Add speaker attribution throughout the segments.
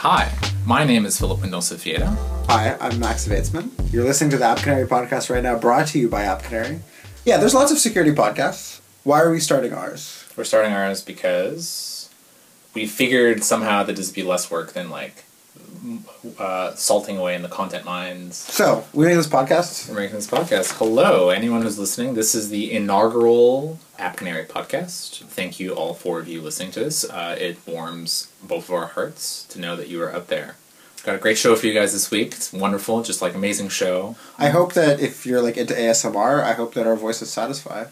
Speaker 1: Hi, my name is Philip Mendonça Vieira.
Speaker 2: Hi, I'm Max Veytsman. You're listening to the App Canary podcast right now, brought to you by App Canary. Yeah, there's lots of security podcasts. Why are we starting ours?
Speaker 1: We're starting ours because we figured somehow that this would be less work than like uh, salting away in the content mines.
Speaker 2: So, we made this podcast.
Speaker 1: We're making this podcast. Hello, anyone who's listening. This is the inaugural App Canary podcast. Thank you, all four of you listening to this. Uh, it warms both of our hearts to know that you are up there. Got a great show for you guys this week. It's wonderful, just like amazing show.
Speaker 2: I hope that if you're like into ASMR, I hope that our voices satisfy.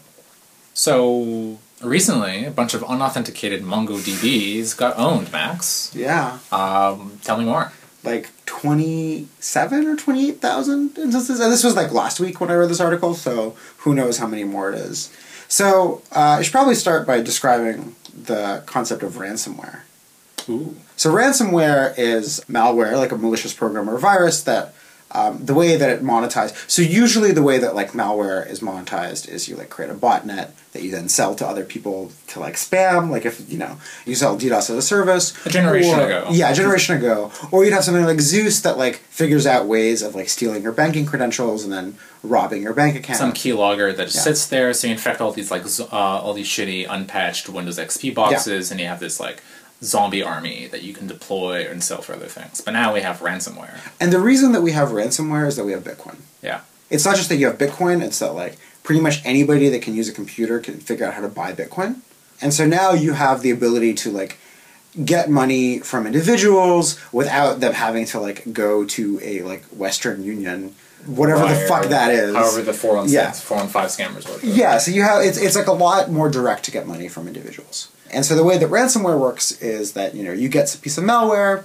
Speaker 1: So recently, a bunch of unauthenticated MongoDBs got owned. Max,
Speaker 2: Yeah,
Speaker 1: um, tell me more.
Speaker 2: Like 27 or 28,000 instances. And this was like last week when I read this article, so who knows how many more it is. So, uh, I should probably start by describing the concept of ransomware.
Speaker 1: Ooh.
Speaker 2: So ransomware is malware, like a malicious program or virus that um, the way that it monetized. So usually the way that like malware is monetized is you like create a botnet that you then sell to other people to like spam. Like if you know you sell DDoS as a service.
Speaker 1: A generation
Speaker 2: or-
Speaker 1: ago.
Speaker 2: Yeah, a generation ago. Or you'd have something like Zeus that like figures out ways of like stealing your banking credentials and then robbing your bank account.
Speaker 1: Some keylogger that just
Speaker 2: Yeah.
Speaker 1: sits there, so you infect all these like uh, all these shitty unpatched Windows XP boxes, and you have this like zombie army that you can deploy and sell for other things. But now we have ransomware.
Speaker 2: and the reason that we have ransomware is that we have Bitcoin.
Speaker 1: Yeah.
Speaker 2: it's not just that you have Bitcoin, it's that like pretty much anybody that can use a computer can figure out how to buy Bitcoin. And so now you have the ability to like get money from individuals without them having to like go to a like Western Union, whatever the fuck that is.
Speaker 1: However, the four on
Speaker 2: Yeah.
Speaker 1: six, four on five scammers work.
Speaker 2: Yeah, so you have it's it's like a lot more direct to get money from individuals. And so the way that ransomware works is that you know you get a piece of malware,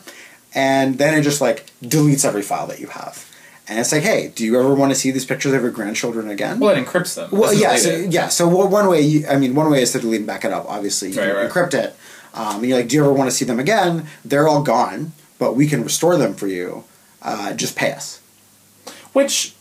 Speaker 2: and then it just like deletes every file that you have. And it's like, hey, do you ever want to see these pictures of your grandchildren again?
Speaker 1: Well, it encrypts them.
Speaker 2: Well, yeah, so, yeah. So one one way, you, I mean, one way is to delete and back it up. Obviously, you
Speaker 1: Right,
Speaker 2: can
Speaker 1: right.
Speaker 2: encrypt it. Um, and you're like, do you ever want to see them again? They're all gone, but we can restore them for you. Uh, just pay us.
Speaker 1: Which,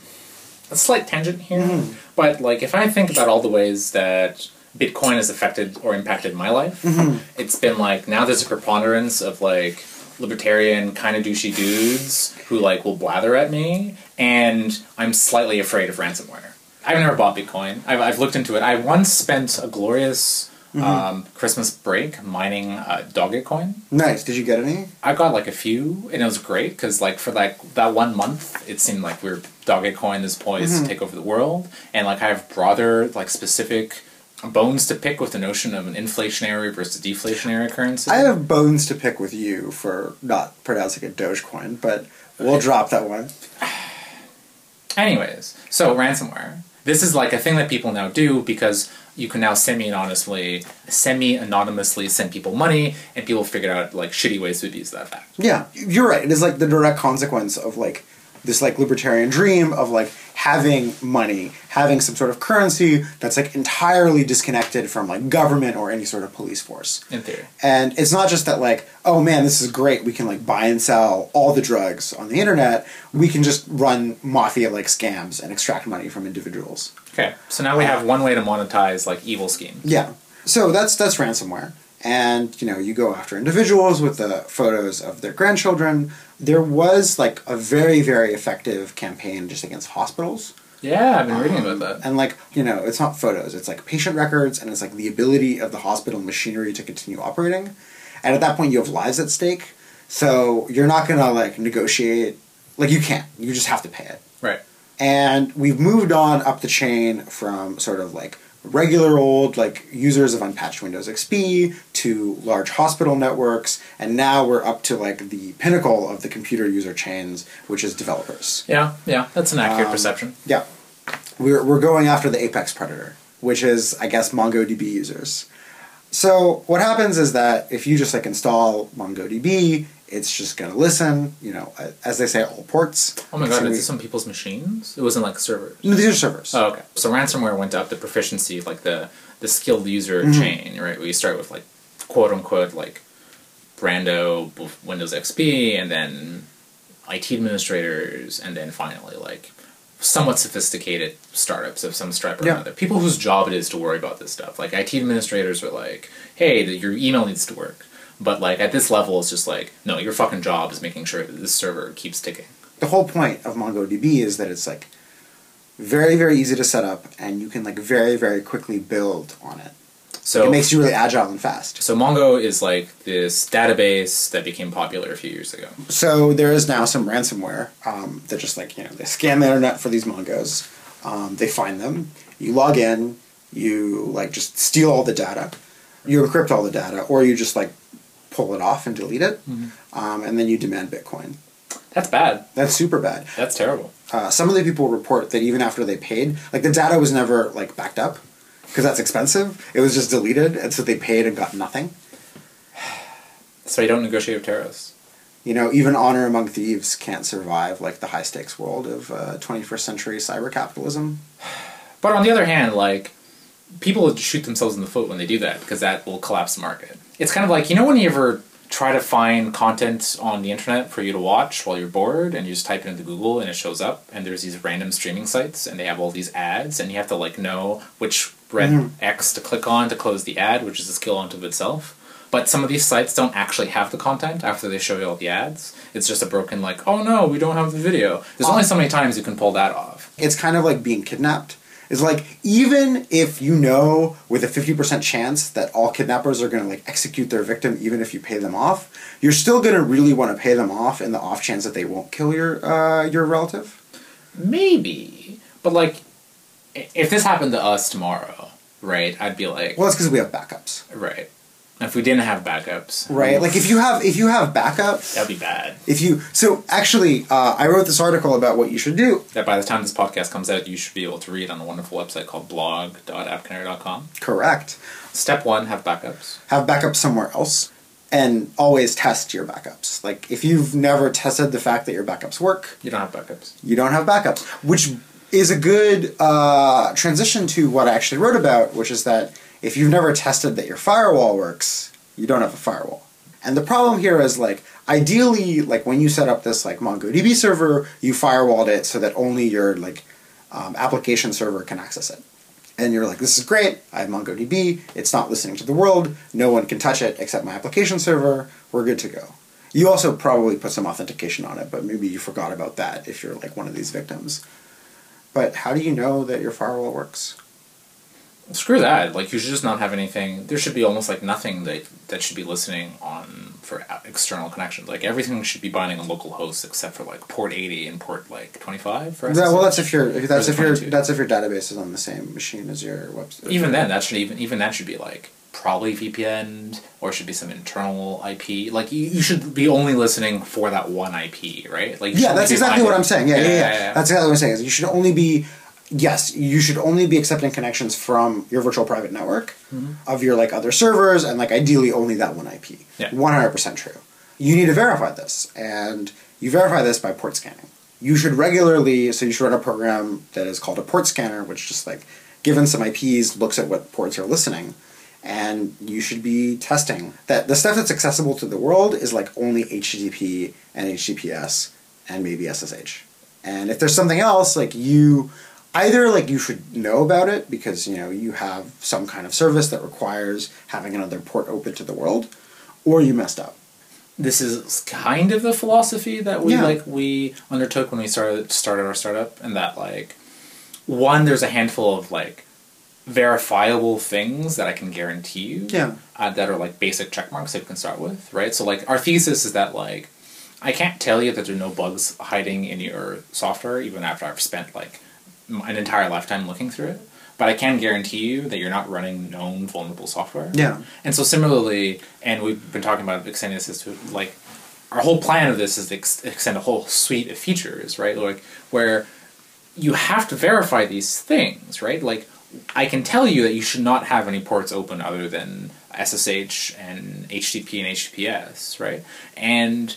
Speaker 1: a slight tangent here,
Speaker 2: Mm-hmm.
Speaker 1: but like if I think about all the ways that Bitcoin has affected or impacted my life,
Speaker 2: Mm-hmm.
Speaker 1: it's been like now there's a preponderance of like libertarian kind of douchey dudes who like will blather at me, and I'm slightly afraid of ransomware. I've never bought Bitcoin. I've, I've looked into it. I once spent a glorious
Speaker 2: Mm-hmm.
Speaker 1: um, Christmas break mining uh, Dogecoin.
Speaker 2: Nice. Did you get any?
Speaker 1: I got like a few, and it was great because like for like that one month, it seemed like we were Dogecoin is poised
Speaker 2: Mm-hmm.
Speaker 1: to take over the world, and like I have broader like specific bones to pick with the notion of an inflationary versus deflationary currency.
Speaker 2: I have bones to pick with you for not pronouncing it Dogecoin, but we'll drop that one.
Speaker 1: Anyways, so ransomware. This is like a thing that people now do because you can now semi-anonymously, semi-anonymously send people money, and people figured out like shitty ways to abuse that fact.
Speaker 2: Yeah, you're right. It is like the direct consequence of like this like libertarian dream of like having money, having some sort of currency that's like entirely disconnected from like government or any sort of police force.
Speaker 1: In theory.
Speaker 2: And it's not just that like, oh man, this is great. We can like buy and sell all the drugs on the internet. We can just run mafia like scams and extract money from individuals.
Speaker 1: Okay, so now we have one way to monetize like evil schemes.
Speaker 2: Yeah. So that's that's ransomware. And you know, you go after individuals with the photos of their grandchildren. There was like a very very effective campaign just against hospitals.
Speaker 1: Yeah, I've been reading about um, that.
Speaker 2: And like, you know, it's not photos, it's like patient records and it's like the ability of the hospital machinery to continue operating. And at that point you have lives at stake. So you're not going to like negotiate like you can't. You just have to pay it.
Speaker 1: Right.
Speaker 2: And we've moved on up the chain from sort of like regular old like users of unpatched Windows XP to large hospital networks, and now we're up to like the pinnacle of the computer user chains, which is developers.
Speaker 1: Yeah, yeah, that's an accurate
Speaker 2: Um,
Speaker 1: perception.
Speaker 2: Yeah. We're, we're going after the apex predator, which is, I guess, MongoDB users. So what happens is that if you just like install MongoDB, it's just going to listen, you know, as they say, all ports.
Speaker 1: Oh my god,
Speaker 2: we-
Speaker 1: is this on people's machines? It wasn't like servers.
Speaker 2: No, these are servers.
Speaker 1: Oh, okay. So ransomware went up the proficiency, like the the skilled user
Speaker 2: Mm-hmm.
Speaker 1: chain, right? Where you start with like quote unquote like Brando Windows XP, and then IT administrators, and then finally like somewhat sophisticated startups of some stripe or
Speaker 2: Yeah.
Speaker 1: another. People whose job it is to worry about this stuff. Like IT administrators are like, hey, the, your email needs to work. But like at this level, it's just like no, your fucking job is making sure that this server keeps ticking.
Speaker 2: The whole point of MongoDB is that it's like very very easy to set up, and you can like very very quickly build on it.
Speaker 1: So
Speaker 2: it makes you really agile and fast.
Speaker 1: So Mongo is like this database that became popular a few years ago.
Speaker 2: So there is now some ransomware um, that just like you know they scan the internet for these Mongos. Um, they find them. You log in. You like just steal all the data. You encrypt all the data, or you just like pull it off and delete it, um, and then you demand Bitcoin.
Speaker 1: That's bad.
Speaker 2: That's super bad.
Speaker 1: That's terrible.
Speaker 2: Uh, some of the people report that even after they paid, like the data was never like backed up because that's expensive. It was just deleted, and so they paid and got nothing.
Speaker 1: So you don't negotiate with terrorists.
Speaker 2: You know, even honor among thieves can't survive like the high stakes world of uh, 21st century cyber capitalism.
Speaker 1: But on the other hand, like people shoot themselves in the foot when they do that because that will collapse the market. It's kind of like you know when you ever try to find content on the internet for you to watch while you're bored and you just type it into Google and it shows up and there's these random streaming sites and they have all these ads and you have to like know which red
Speaker 2: Mhm.
Speaker 1: X to click on to close the ad, which is a skill unto itself. But some of these sites don't actually have the content after they show you all the ads. It's just a broken like, oh no, we don't have the video. There's only so many times you can pull that off.
Speaker 2: It's kind of like being kidnapped. It's like even if you know with a 50% chance that all kidnappers are going to like execute their victim even if you pay them off, you're still going to really want to pay them off in the off chance that they won't kill your uh, your relative.
Speaker 1: Maybe, but like, if this happened to us tomorrow, right? I'd be like,
Speaker 2: Well, it's because we have backups.
Speaker 1: right. If we didn't have backups,
Speaker 2: Right? Like if you have if you have backups,
Speaker 1: that'd be bad.
Speaker 2: if you so actually uh, I wrote this article about what you should do.
Speaker 1: That by the time this podcast comes out, you should be able to read on a wonderful website called blog.appcanary.com.
Speaker 2: Correct.
Speaker 1: Step one: have backups.
Speaker 2: have backups somewhere else and always test your backups. Like if you've never tested the fact that your backups work,
Speaker 1: You don't have backups.
Speaker 2: you don't have backups, which is a good uh, transition to what I actually wrote about, which is that if you've never tested that your firewall works, you don't have a firewall. And the problem here is like ideally, like when you set up this like MongoDB server, you firewalled it so that only your like um, application server can access it. And you're like, this is great. I have MongoDB. It's not listening to the world. No one can touch it except my application server. We're good to go. You also probably put some authentication on it, but maybe you forgot about that if you're like one of these victims. But how do you know that your firewall works?
Speaker 1: Screw that. Like you should just not have anything. There should be almost like nothing that that should be listening on for external connections. Like everything should be binding on local hosts except for like port eighty and port like twenty five. For
Speaker 2: That- well, that's if your if that's if your that's if your database is on the same machine as your website.
Speaker 1: even then that should even even that should be like probably VPN or should be some internal IP. Like you, you should be only listening for that one IP, right? Like
Speaker 2: yeah, that's exactly what I'm saying. Yeah, yeah, yeah. That's exactly what I'm saying. Is you should only be yes, you should only be accepting connections from your virtual private network mm-hmm. of your like other servers and like ideally only that one IP.
Speaker 1: Yeah.
Speaker 2: 100% true. You need to verify this and you verify this by port scanning. You should regularly so you should run a program that is called a port scanner which just like given some IPs looks at what ports are listening and you should be testing that the stuff that's accessible to the world is like only HTTP and HTTPS and maybe SSH. And if there's something else, like you either like you should know about it because you know you have some kind of service that requires having another port open to the world, or you messed up.
Speaker 1: This is kind of the philosophy that we
Speaker 2: Yeah.
Speaker 1: like we undertook when we started started our startup, and that like one there's a handful of like verifiable things that I can guarantee you
Speaker 2: Yeah.
Speaker 1: uh, that are like basic check marks that you can start with, right? So like our thesis is that like I can't tell you that there are no bugs hiding in your software even after I've spent like an entire lifetime looking through it, but I can guarantee you that you're not running known vulnerable software.
Speaker 2: Yeah.
Speaker 1: And so similarly, and we've been talking about extending this to like our whole plan of this is to ex- extend a whole suite of features, right? Like where you have to verify these things, right? Like I can tell you that you should not have any ports open other than SSH and HTTP and HTTPS, right? And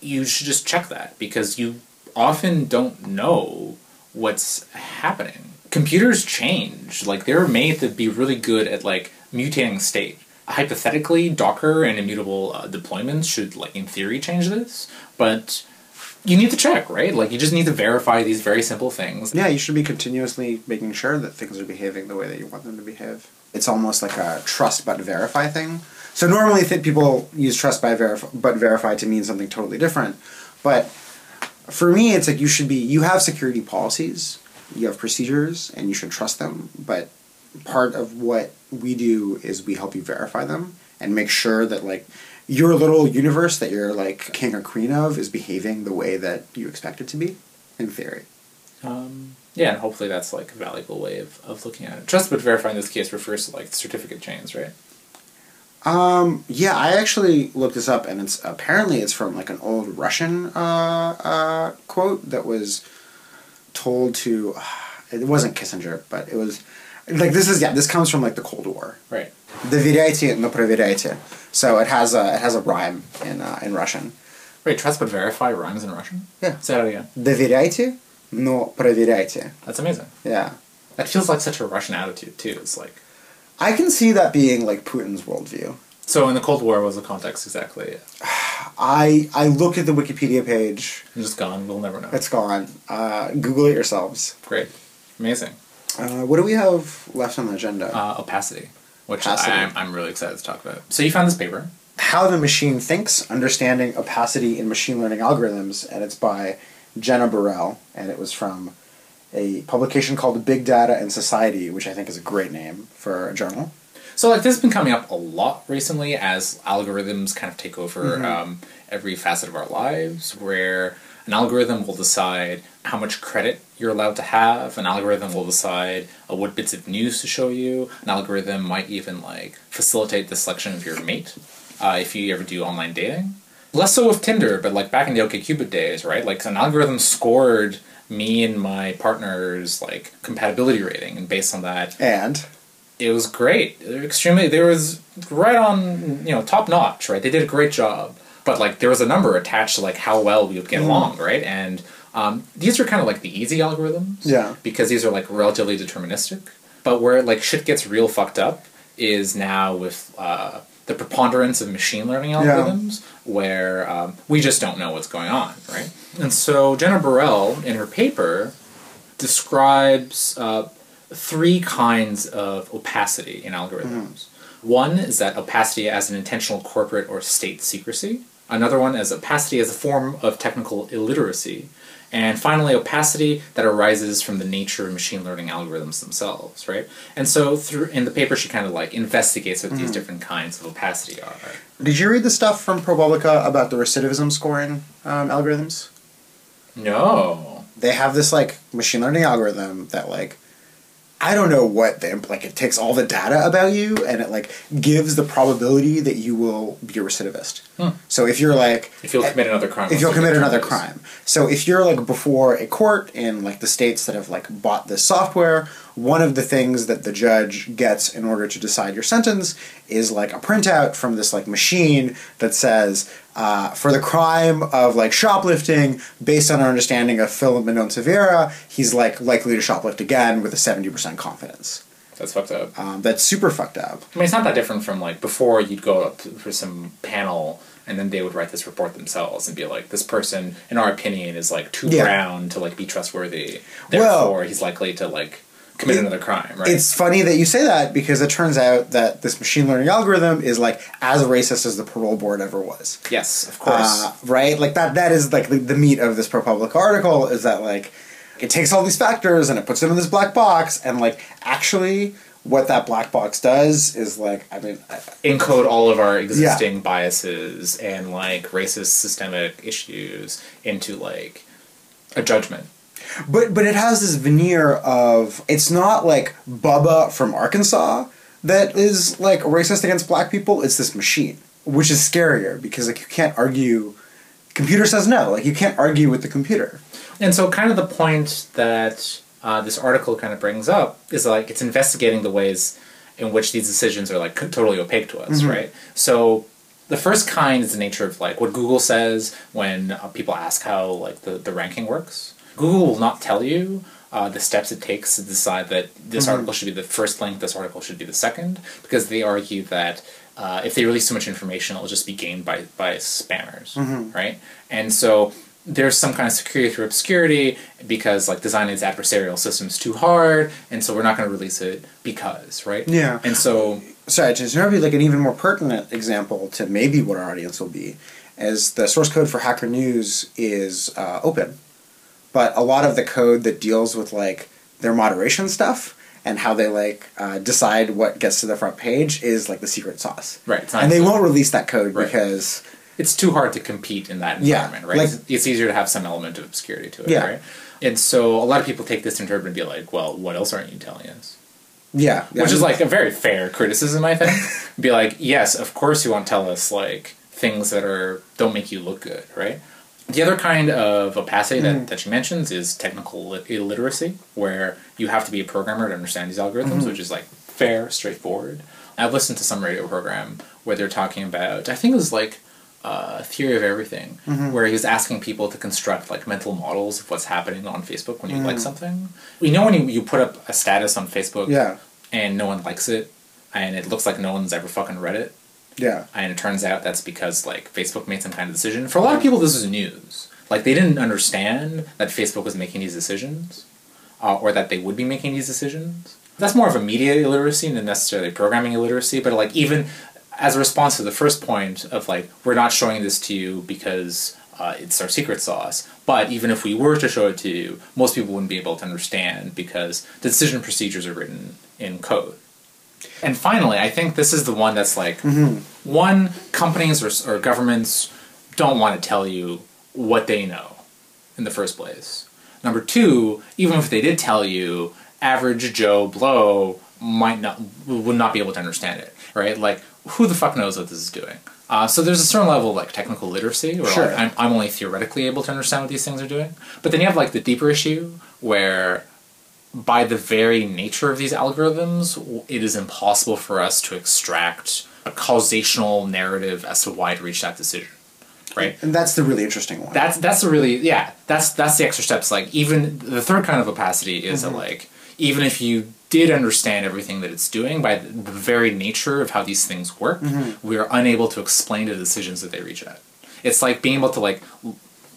Speaker 1: you should just check that because you often don't know what's happening. Computers change. Like they're made to be really good at like mutating state. Hypothetically, Docker and immutable uh, deployments should like in theory change this, but you need to check, right? Like you just need to verify these very simple things.
Speaker 2: Yeah, you should be continuously making sure that things are behaving the way that you want them to behave. It's almost like a trust but verify thing. So normally th- people use trust by verify, but verify to mean something totally different. But for me, it's like you should be. You have security policies, you have procedures, and you should trust them. But part of what we do is we help you verify them and make sure that like your little universe that you're like king or queen of is behaving the way that you expect it to be. In theory.
Speaker 1: Um, yeah, and hopefully that's like a valuable way of, of looking at it. Trust but verify in this case refers to like certificate chains, right?
Speaker 2: Um, yeah, I actually looked this up, and it's apparently it's from like an old Russian uh, uh, quote that was told to. it wasn't Kissinger, but it was like this is yeah this comes from like the Cold War.
Speaker 1: Right.
Speaker 2: Доверяйте, но проверяйте. So it has a it has a rhyme in uh, in Russian.
Speaker 1: Wait, trust but verify rhymes in Russian?
Speaker 2: Yeah.
Speaker 1: Say that again.
Speaker 2: Доверяйте, но проверяйте.
Speaker 1: That's amazing.
Speaker 2: Yeah.
Speaker 1: That feels like such a Russian attitude too. It's like
Speaker 2: I can see that being like Putin's worldview.
Speaker 1: so in the Cold War what was the context exactly?
Speaker 2: I I looked at the Wikipedia page.
Speaker 1: It's just gone. We'll never know.
Speaker 2: It's gone. Uh, Google it yourselves.
Speaker 1: Great. Amazing.
Speaker 2: Uh, what do we have left on the agenda?
Speaker 1: Uh, opacity, which
Speaker 2: Opacity.
Speaker 1: I, I'm, I'm really excited to talk about. So you found this paper.
Speaker 2: How the Machine Thinks Understanding Opacity in Machine Learning Algorithms, and it's by Jenna Burrell, and it was from a publication called Big Data and Society, which I think is a great name for a journal.
Speaker 1: So like this has been coming up a lot recently as algorithms kind of take over um, every facet of our lives, where an algorithm will decide how much credit you're allowed to have. An algorithm will decide uh, what bits of news to show you. An algorithm might even like facilitate the selection of your mate uh, if you ever do online dating. Less so with Tinder, but like back in the OkCupid days, right? Like an algorithm scored me and my partner's like compatibility rating, and based on that,
Speaker 2: And
Speaker 1: it was great. They were extremely. There was right on, you know, top notch. Right, they did a great job. But like, there was a number attached to like how well we would get along, right? And um, these are kind of like the easy algorithms,
Speaker 2: Yeah.
Speaker 1: because these are like relatively deterministic. But where like shit gets real fucked up is now with uh, the preponderance of machine learning algorithms, where um, we just don't know what's going on, right? And so Jenna Burrell, in her paper, describes uh, three kinds of opacity in algorithms. One is that opacity as an intentional corporate or state secrecy. Another one is opacity as a form of technical illiteracy. And finally, opacity that arises from the nature of machine learning algorithms themselves, right? And so, through in the paper, she kind of like investigates what these different kinds of opacity are.
Speaker 2: did you read the stuff from ProPublica about the recidivism scoring um, algorithms?
Speaker 1: No,
Speaker 2: They have this like machine learning algorithm that like I don't know what the like it takes all the data about you and it like gives the probability that you will be a recidivist.
Speaker 1: Hmm.
Speaker 2: So if you're like
Speaker 1: if you'll commit another crime,
Speaker 2: if you'll commit another crime. So if you're like before a court in like the states that have like bought this software, one of the things that the judge gets in order to decide your sentence is like a printout from this like machine that says uh, for the crime of like shoplifting, based on our understanding of Philip Mendonça Vieira, he's like likely to shoplift again with a seventy percent confidence.
Speaker 1: That's fucked up.
Speaker 2: Um, that's super fucked up.
Speaker 1: I mean, it's not that different from like before you'd go up for some panel and then they would write this report themselves and be like, this person, in our opinion, is like too
Speaker 2: Yeah.
Speaker 1: brown to like be trustworthy.
Speaker 2: Well-
Speaker 1: Therefore, he's likely to like commit
Speaker 2: It-
Speaker 1: another crime, right?
Speaker 2: It's funny that you say that because it turns out that this machine learning algorithm is like as racist as the parole board ever was.
Speaker 1: yes, of course.
Speaker 2: Uh, right? Like that that is like the, the meat of this ProPublica article is that like it takes all these factors and it puts them in this black box and like actually what that black box does is like I mean I-
Speaker 1: Encode all of our existing biases and like racist systemic issues into like a judgment.
Speaker 2: But but it has this veneer of it's not like Bubba from Arkansas that is like racist against black people, it's this machine, which is scarier because like you can't argue computer says no, like you can't argue with the computer.
Speaker 1: And so, kind of the point that uh, this article kind of brings up is like it's investigating the ways in which these decisions are like totally opaque to us, right? So, the first kind is the nature of like what Google says when uh, people ask how like the, the ranking works. Google will not tell you uh, the steps it takes to decide that this article should be the first link, this article should be the second, because they argue that uh, if they release too much information, it'll just be gained by by spammers, right? And so there's some kind of security through obscurity because like designing these adversarial systems too hard, and so we're not going to release it because, right?
Speaker 2: Yeah.
Speaker 1: And so
Speaker 2: sorry, to interrupt you, like an even more pertinent example to maybe what our audience will be, is the source code for Hacker News is uh, open, but a lot of the code that deals with like their moderation stuff and how they like uh, decide what gets to the front page is like the secret sauce.
Speaker 1: Right,
Speaker 2: and they won't release that code
Speaker 1: Right.
Speaker 2: because
Speaker 1: it's too hard to compete in that
Speaker 2: Yeah,
Speaker 1: environment, right?
Speaker 2: like-
Speaker 1: it's, it's easier to have some element of obscurity to it,
Speaker 2: Yeah.
Speaker 1: right? And so a lot of people take this interpret and be like, well, what else aren't you telling us?
Speaker 2: yeah, yeah
Speaker 1: Which is like a very fair criticism, I think. be like, yes, of course you want to tell us like things that are don't make you look good, right? The other kind of opacity that, mm. that she mentions is technical illiteracy, where you have to be a programmer to understand these algorithms, mm-hmm. which is like fair, straightforward. I've listened to some radio program where they're talking about, I think it was like uh, Theory of Everything, mm-hmm. where he was asking people to construct like mental models of what's happening on Facebook when you like mm. something. You know when you, you put up a status on Facebook
Speaker 2: Yeah.
Speaker 1: and no one likes it, and it looks like no one's ever fucking read it,
Speaker 2: yeah
Speaker 1: and it turns out that's because like Facebook made some kind of decision. For a lot of people, this is news. Like they didn't understand that Facebook was making these decisions, uh, or that they would be making these decisions. That's more of a media illiteracy than necessarily programming illiteracy. But like even as a response to the first point of like we're not showing this to you because uh, it's our secret sauce. But even if we were to show it to you, most people wouldn't be able to understand because the decision procedures are written in code. And finally, I think this is the one that's like one companies or, or governments don't want to tell you what they know in the first place. Number two, even if they did tell you, average Joe Blow might not would not be able to understand it, right? Like, who the fuck knows what this is doing? Uh, so there's a certain level of like technical literacy where
Speaker 2: Sure.
Speaker 1: like, I'm, I'm only theoretically able to understand what these things are doing. But then you have like the deeper issue where by the very nature of these algorithms, it is impossible for us to extract a causational narrative as to why to reach that decision, right?
Speaker 2: and that's the really interesting one
Speaker 1: That's that's a really yeah. That's that's the extra steps. Like even the third kind of opacity is that mm-hmm. like even if you did understand everything that it's doing by the the very nature of how these things work, mm-hmm. we are unable to explain the decisions that they reach at. It's like being able to like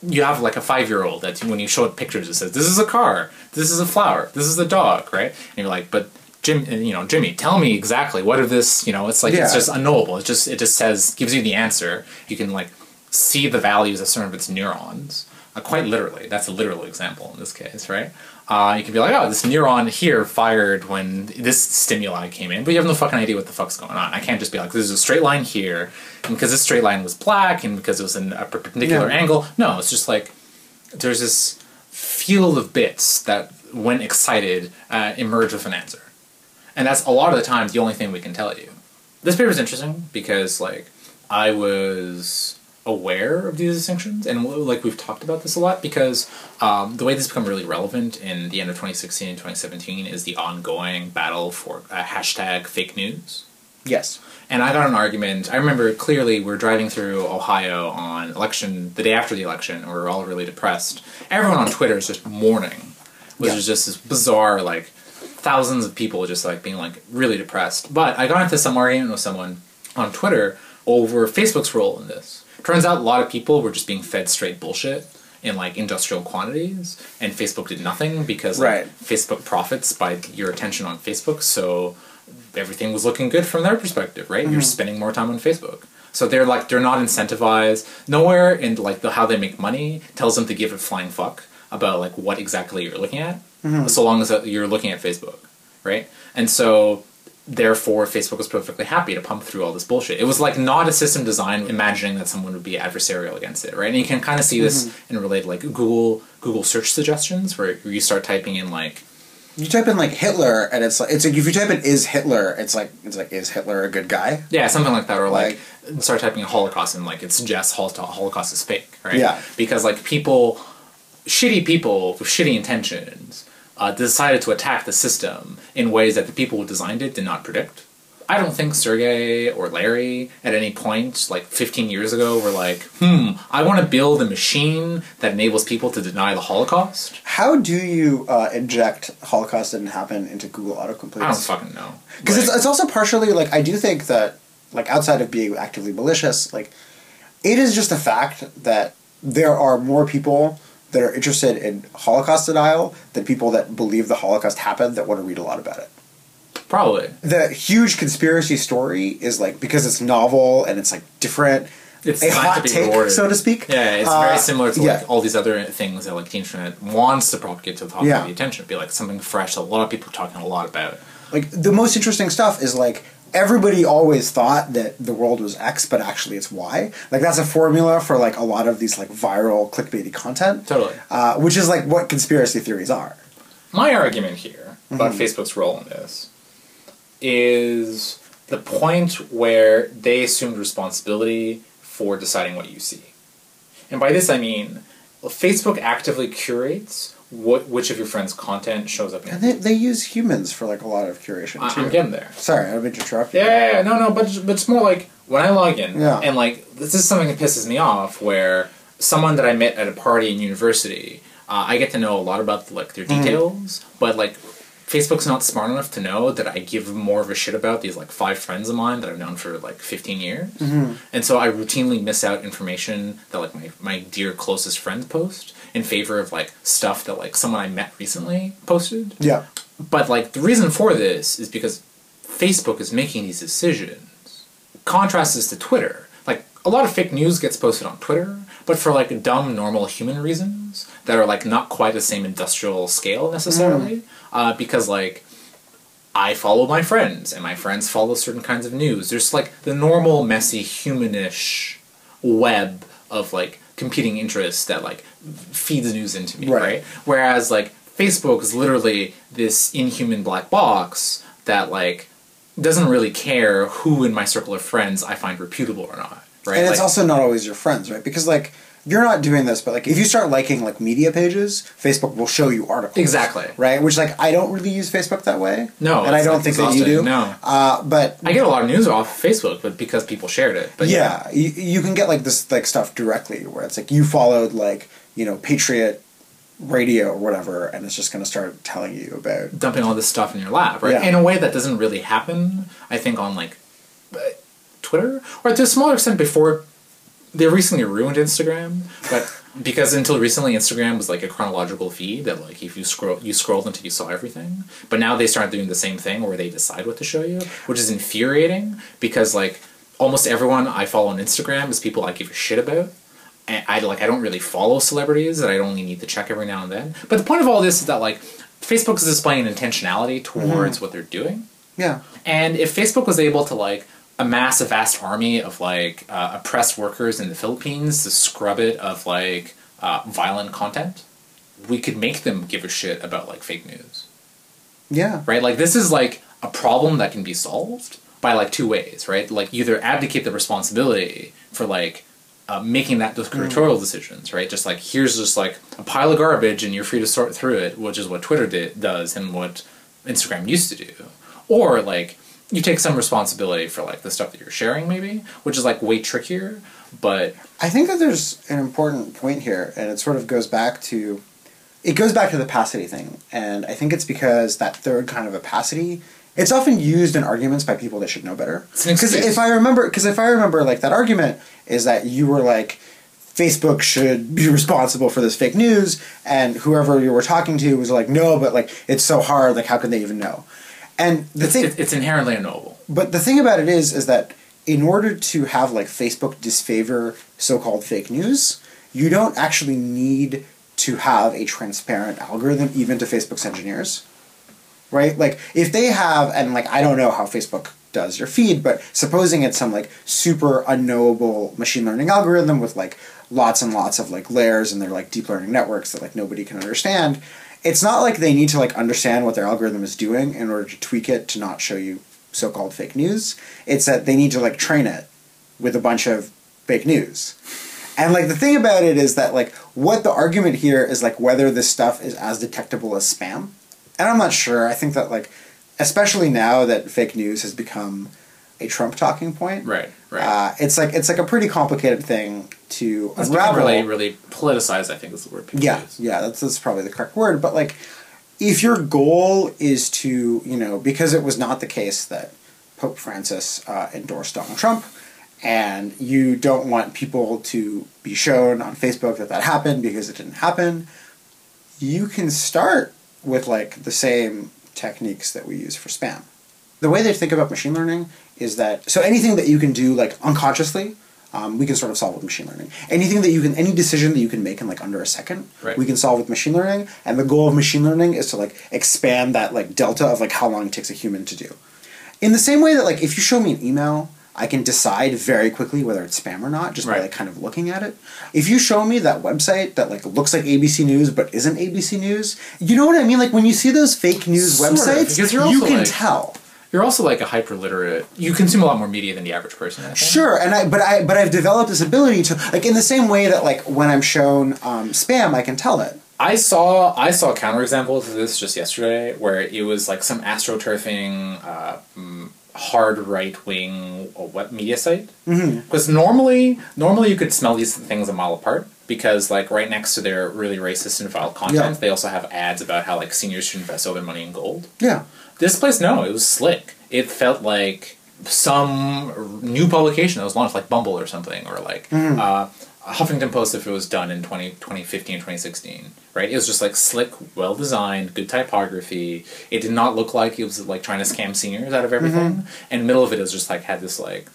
Speaker 1: you have like a five year old that when you show it pictures it says this is a car, this is a flower, this is a dog, right? And you're like, but Jim, you know, Jimmy, tell me exactly what of this, you know, it's like it's just unknowable. It just it just says gives you the answer. You can like see the values of certain of its neurons. Uh, quite literally, that's a literal example in this case, right? Uh, you can be like, oh, this neuron here fired when this stimuli came in, but you have no fucking idea what the fuck's going on. I can't just be like, there's a straight line here, and because this straight line was black, and because it was in a perpendicular
Speaker 2: Yeah.
Speaker 1: angle. No, it's just like there's this field of bits that, when excited, uh, emerge with an answer, and that's a lot of the times the only thing we can tell you. This paper is interesting because, like, I was aware of these distinctions, and like we've talked about this a lot because um, the way this become really relevant in the end of 2016 and 2017 is the ongoing battle for uh, hashtag fake news.
Speaker 2: yes
Speaker 1: And I got an argument. I remember clearly we're driving through Ohio on election the day after the election, and we are all really depressed. Everyone on Twitter is just mourning, which
Speaker 2: Yeah.
Speaker 1: is just this bizarre like thousands of people just like being like really depressed. But I got into some argument with someone on Twitter over Facebook's role in this. Turns out a lot of people were just being fed straight bullshit in like industrial quantities, and Facebook did nothing because like,
Speaker 2: Right.
Speaker 1: Facebook profits by your attention on Facebook. So everything was looking good from their perspective, right? You're mm-hmm. spending more time on Facebook. So they're like they're not incentivized. Nowhere in like the how they make money tells them to give a flying fuck about like what exactly you're looking at, mm-hmm. so long as you're looking at Facebook, right? And so therefore Facebook was perfectly happy to pump through all this bullshit. It was like not a system design imagining that someone would be adversarial against it, right? And you can kind of see this mm-hmm. in related like Google Google search suggestions where you start typing in like
Speaker 2: you type in like Hitler and it's like it's like if you type in is Hitler it's like it's like is Hitler a good guy
Speaker 1: Yeah, something like that, or like, start typing Holocaust and like it suggests Holocaust is fake, right?
Speaker 2: Yeah.
Speaker 1: Because like people, shitty people with shitty intentions, uh, decided to attack the system in ways that the people who designed it did not predict. I don't think Sergey or Larry at any point, like 15 years ago, were like, hmm, I want to build a machine that enables people to deny the Holocaust.
Speaker 2: how do you uh, inject Holocaust didn't happen into Google autocomplete
Speaker 1: I don't fucking know.
Speaker 2: because
Speaker 1: Like-
Speaker 2: it's, it's also partially like I do think that like outside of being actively malicious, like it is just a fact that there are more people that are interested in Holocaust denial than people that believe the Holocaust happened that want to read a lot about it.
Speaker 1: Probably.
Speaker 2: The huge conspiracy story is like because it's novel and it's like different.
Speaker 1: It's
Speaker 2: a hot
Speaker 1: to be
Speaker 2: take,
Speaker 1: rewarded.
Speaker 2: so to speak.
Speaker 1: Yeah, it's
Speaker 2: Uh,
Speaker 1: very similar to
Speaker 2: yeah.
Speaker 1: like all these other things that like the internet wants to propagate to the top
Speaker 2: Yeah.
Speaker 1: of the attention. Be like something fresh that a lot of people are talking a lot about.
Speaker 2: like the most interesting stuff is like everybody always thought that the world was X, but actually it's Y. Like that's a formula for like a lot of these like viral clickbaity content.
Speaker 1: Totally.
Speaker 2: Uh, which is like what conspiracy theories are.
Speaker 1: My argument here about
Speaker 2: Mm-hmm.
Speaker 1: Facebook's role in this is the point where they assumed responsibility for deciding what you see. And by this I mean Facebook actively curates what which of your friends' content shows up in
Speaker 2: And
Speaker 1: your
Speaker 2: they, they use humans for like a lot of curation
Speaker 1: I-
Speaker 2: too.
Speaker 1: I'm getting there.
Speaker 2: Sorry, I didn't interrupt you.
Speaker 1: Yeah, yeah, yeah, no, no, but but it's more like when I log in,
Speaker 2: Yeah.
Speaker 1: and like this is something that pisses me off. Where someone that I met at a party in university, uh, I get to know a lot about like their
Speaker 2: Mm-hmm.
Speaker 1: details, but like Facebook's not smart enough to know that I give more of a shit about these like five friends of mine that I've known for like fifteen years,
Speaker 2: Mm-hmm.
Speaker 1: and so I routinely miss out information that like my my dear closest friends post in favor of like stuff that like someone I met recently posted.
Speaker 2: Yeah.
Speaker 1: But like the reason for this is because Facebook is making these decisions. Contrast this to Twitter. Like a lot of fake news gets posted on Twitter, but for like dumb, normal human reasons that are like not quite the same industrial scale necessarily. Uh, because like I follow my friends, and my friends follow certain kinds of news. There's like the normal, messy, humanish web of like competing interests that like feeds news into me,
Speaker 2: Right.
Speaker 1: right? Whereas like Facebook is literally this inhuman black box that like doesn't really care who in my circle of friends I find reputable or not, right?
Speaker 2: And it's
Speaker 1: Like-
Speaker 2: also not always your friends, right? Because like you're not doing this, but like if you start liking like media pages, Facebook will show you articles.
Speaker 1: Exactly.
Speaker 2: Right? Which like I don't really use Facebook that way.
Speaker 1: No,
Speaker 2: And I don't think that you do.
Speaker 1: exhausting. No.
Speaker 2: Uh, but
Speaker 1: I get a lot of news off Facebook, but because people shared it. But
Speaker 2: yeah, you, you can get like this like stuff directly where it's like you followed like, you know, Patriot radio or whatever and it's just gonna start telling you about
Speaker 1: dumping all this stuff in your lap, right?
Speaker 2: Yeah.
Speaker 1: In a way that doesn't really happen, I think, on like uh, Twitter, or to a smaller extent before they recently ruined Instagram, but because until recently Instagram was like a chronological feed that like if you scroll you scrolled until you saw everything. But now they started doing the same thing where they decide what to show you, which is infuriating because like almost everyone I follow on Instagram is people I give a shit about. And I like I don't really follow celebrities that I only need to check every now and then. But the point of all this is that like Facebook is displaying intentionality mm-hmm. towards what they're doing.
Speaker 2: Yeah.
Speaker 1: And if Facebook was able to like amass a vast army of like uh, oppressed workers in the Philippines to scrub it of like uh, violent content, we could make them give a shit about like fake news,
Speaker 2: Yeah.
Speaker 1: right? Like this is like a problem that can be solved by like two ways, right? Like either abdicate the responsibility for like uh, making that those curatorial decisions, right? Just like here's just like a pile of garbage and you're free to sort through it, which is what Twitter did, does and what Instagram used to do, or like you take some responsibility for like the stuff that you're sharing, maybe, which is like way trickier. But
Speaker 2: I think that there's an important point here, and it sort of goes back to it goes back to the opacity thing, and I think it's because that third kind of opacity it's often used in arguments by people that should know better. Because if I remember, because if I remember, like that argument is that you were like. Facebook should be responsible for this fake news, and whoever you were talking to was like, "No, but like it's so hard. Like, how can they even know?" And the
Speaker 1: it's,
Speaker 2: thing
Speaker 1: it's inherently unknowable.
Speaker 2: but the thing about it is, is that in order to have like Facebook disfavor so-called fake news, you don't actually need to have a transparent algorithm, even to Facebook's engineers, right? Like if they have, and like I don't know how Facebook does your feed, but supposing it's some like super unknowable machine learning algorithm with like lots and lots of like layers and they're like deep learning networks that like nobody can understand. It's not like they need to like understand what their algorithm is doing in order to tweak it to not show you so-called fake news. It's that they need to like train it with a bunch of fake news. And like the thing about it is that like what the argument here is like whether this stuff is as detectable as spam. And I'm not sure. I think that like especially now that fake news has become a Trump talking point.
Speaker 1: Right, right.
Speaker 2: Uh, it's like it's like a pretty complicated thing to
Speaker 1: it's
Speaker 2: unravel.
Speaker 1: really, really politicized. I think is the word people
Speaker 2: Yeah,
Speaker 1: use.
Speaker 2: yeah, that's that's probably the correct word. But like, if your goal is to, you know, because it was not the case that Pope Francis uh, endorsed Donald Trump, and you don't want people to be shown on Facebook that that happened because it didn't happen, you can start with like the same techniques that we use for spam. The way they think about machine learning is that so anything that you can do like unconsciously, um, we can sort of solve with machine learning. Anything that you can, any decision that you can make in like under a second,
Speaker 1: Right.
Speaker 2: we can solve with machine learning. And the goal of machine learning is to like expand that like delta of like how long it takes a human to do. In the same way that like if you show me an email, I can decide very quickly whether it's spam or not just by like kind of looking at it. If you show me that website that like looks like ABC News but isn't ABC News, you know what I mean? Like when you see those fake news
Speaker 1: Sort
Speaker 2: websites,
Speaker 1: you're
Speaker 2: you can
Speaker 1: like-
Speaker 2: tell.
Speaker 1: You're also like a hyper literate. You consume a lot more media than the average person. I think.
Speaker 2: Sure, and I but I but I've developed this ability to like in the same way that like when I'm shown um, spam, I can tell it.
Speaker 1: I saw I saw a counterexample to this just yesterday, where it was like some astroturfing, uh, hard right wing what media site. Because normally, normally you could smell these things a mile apart because like right next to their really racist and vile content,
Speaker 2: Yeah.
Speaker 1: they also have ads about how like seniors should invest all their money in gold.
Speaker 2: Yeah.
Speaker 1: This place, no, it was slick. It felt like some new publication that was launched, like Bumble or something, or like mm-hmm. uh, Huffington Post if it was done in 20, 2015, 2016, right? It was just like slick, well designed, good typography. It did not look like it was like trying to scam seniors out of mm-hmm. everything. And middle of it is just like had this like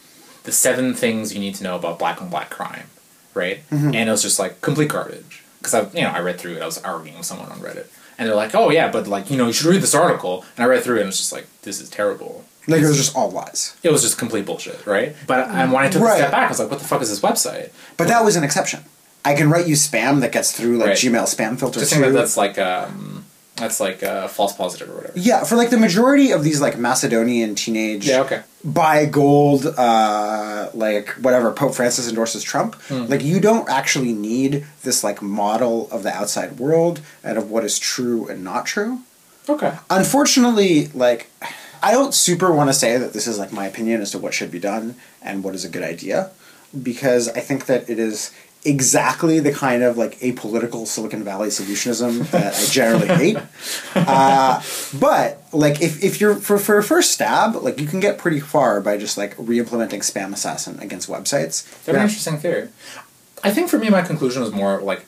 Speaker 1: the seven things you need to know about black on black crime, right? Mm-hmm. And it was just like complete garbage. Because I, you know, I read through it. I was arguing with someone on Reddit, and they're like, "Oh yeah, but like you know, you should read this article." And I read through it, and it's just like, "This is terrible."
Speaker 2: Like it was just all lies.
Speaker 1: It was just complete bullshit, right? But I, when I took a step back, I was like, "What the fuck is this website?"
Speaker 2: But that was an exception. I can write you spam that gets through like
Speaker 1: Right.
Speaker 2: Gmail spam filters.
Speaker 1: Just think that that's like um, that's like a false positive or whatever.
Speaker 2: yeah, for like the majority of these like Macedonian teenage
Speaker 1: Yeah. Okay.
Speaker 2: Buy gold uh like whatever Pope Francis endorses Trump,
Speaker 1: Hmm.
Speaker 2: like you don't actually need this like model of the outside world and of what is true and not true.
Speaker 1: Okay.
Speaker 2: Unfortunately, like I don't super want to say that this is like my opinion as to what should be done and what is a good idea because I think that it is exactly the kind of like apolitical Silicon Valley solutionism that I generally hate. Uh, but like if, if you're for, for a first stab, like you can get pretty far by just like re-implementing SpamAssassin against websites.
Speaker 1: That's an
Speaker 2: Yeah.
Speaker 1: interesting theory. I think for me, my conclusion was more like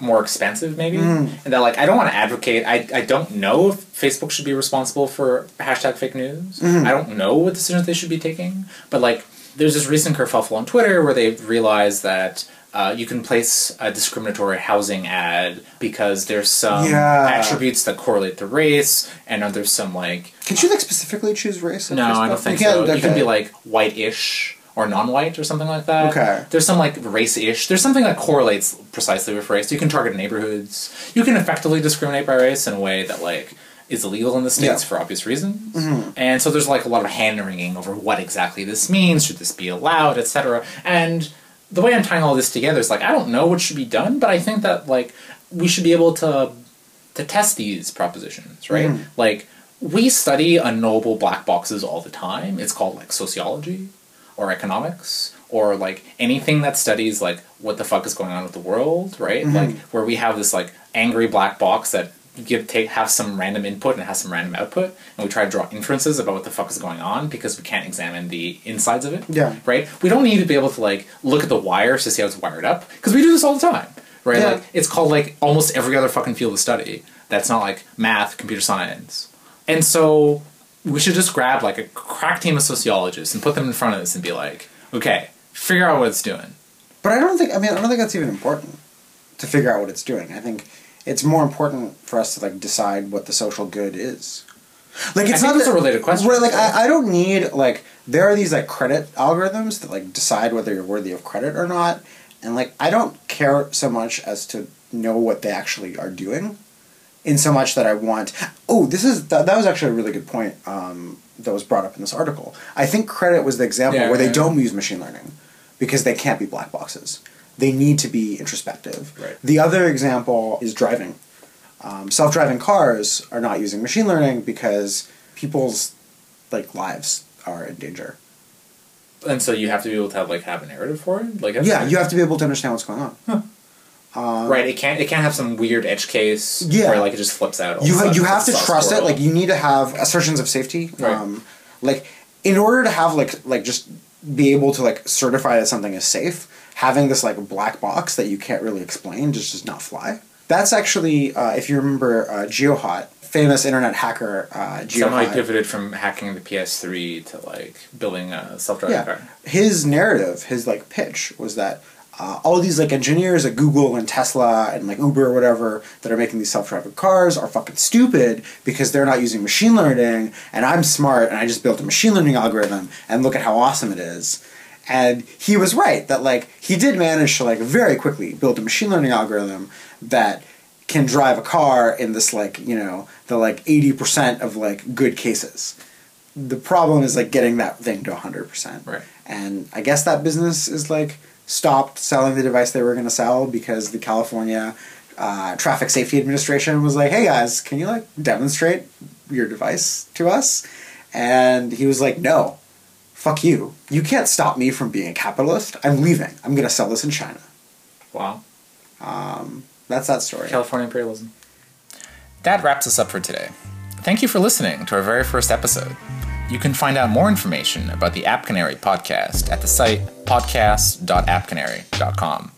Speaker 1: more expensive, maybe,
Speaker 2: Mm.
Speaker 1: and that like I don't want to advocate. I I don't know if Facebook should be responsible for hashtag fake news.
Speaker 2: Mm-hmm.
Speaker 1: I don't know what decisions they should be taking, but like there's this recent kerfuffle on Twitter where they've realized that. Uh, you can place a discriminatory housing ad because there's some
Speaker 2: Yeah.
Speaker 1: attributes that correlate to race, and there's some like
Speaker 2: Can you like specifically choose race?
Speaker 1: no, I don't think
Speaker 2: You
Speaker 1: so.
Speaker 2: can't-
Speaker 1: You can be like white-ish or non-white or something like that.
Speaker 2: Okay.
Speaker 1: There's some like race-ish. There's something that correlates precisely with race. You can target neighborhoods. You can effectively discriminate by race in a way that like is illegal in the states
Speaker 2: Yeah.
Speaker 1: for obvious reasons.
Speaker 2: Mm-hmm.
Speaker 1: And so there's like a lot of hand wringing over what exactly this means. Should this be allowed, etc. And the way I'm tying all this together is like I don't know what should be done, but I think that like we should be able to to test these propositions, right?
Speaker 2: Mhm.
Speaker 1: Like we study unknowable black boxes all the time. It's called like sociology or economics or like anything that studies like what the fuck is going on with the world, right?
Speaker 2: Mhm.
Speaker 1: Like where we have this like angry black box that give take have some random input and has some random output and we try to draw inferences about what the fuck is going on because we can't examine the insides of it
Speaker 2: Yeah.
Speaker 1: right we don't need to be able to like look at the wires to see how it's wired up because we do this all the time right
Speaker 2: Yeah.
Speaker 1: like it's called like almost every other fucking field of study that's not like math computer science and so we should just grab like a crack team of sociologists and put them in front of this and be like okay figure out what it's doing
Speaker 2: But I don't think. I mean, I don't think that's even important to figure out what it's doing. I think it's more important for us to like decide what the social good is. Like it's
Speaker 1: think
Speaker 2: not that-
Speaker 1: are related question.
Speaker 2: Right, like? I, I don't need like there are these like credit algorithms that like decide whether you're worthy of credit or not, and like I don't care so much as to know what they actually are doing, in so much that I want. Oh, this is that, that was actually a really good point um, that was brought up in this article. I think credit was the example
Speaker 1: Yeah,
Speaker 2: where they don't use machine learning because they can't be black boxes. They need to be introspective.
Speaker 1: Right.
Speaker 2: The other example is driving. Um, self-driving cars are not using machine learning because people's like lives are in danger.
Speaker 1: and so you have to be able to have like have a narrative for it like
Speaker 2: Yeah, you have to be able to understand what's going on. Um,
Speaker 1: right it can't it can't have some weird edge case
Speaker 2: Yeah.
Speaker 1: where like it just flips out all
Speaker 2: you ha- you have to trust it. Like you need to have assertions of safety.
Speaker 1: Right.
Speaker 2: Um, like in order to have like like just be able to like certify that something is safe, having this like black box that you can't really explain just does not fly. That's actually, uh, if you remember, uh, GeoHot, famous internet hacker uh,
Speaker 1: Somehow he pivoted from hacking the PS3 to like building a self-driving
Speaker 2: Yeah,
Speaker 1: car.
Speaker 2: his narrative, his like pitch was that uh, all these like engineers at Google and Tesla and like Uber or whatever that are making these self-driving cars are fucking stupid because they're not using machine learning, and I'm smart and I just built a machine learning algorithm and look at how awesome it is. And he was right that like he did manage to like very quickly build a machine learning algorithm that can drive a car in this like you know the like 80% of like good cases. The problem is like getting that thing to 100%
Speaker 1: Right.
Speaker 2: and i guess that business is like stopped selling the device they were going to sell because the california uh, traffic safety administration was like hey guys can you like demonstrate your device to us? And he was like no fuck you you can't stop me from being a capitalist i'm leaving i'm going to sell this in china
Speaker 1: Wow.
Speaker 2: um, that's that story
Speaker 1: California imperialism. That wraps us up for today. Thank you for listening to our very first episode. You can find out more information about the App Canary podcast at the site podcast.appcanary.com.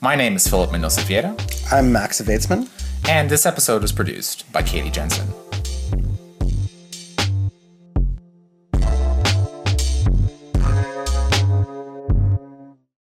Speaker 1: My name is Philip Mendonça Vieira,
Speaker 2: i'm max Veytsman.
Speaker 1: and this episode was produced by Katie Jensen.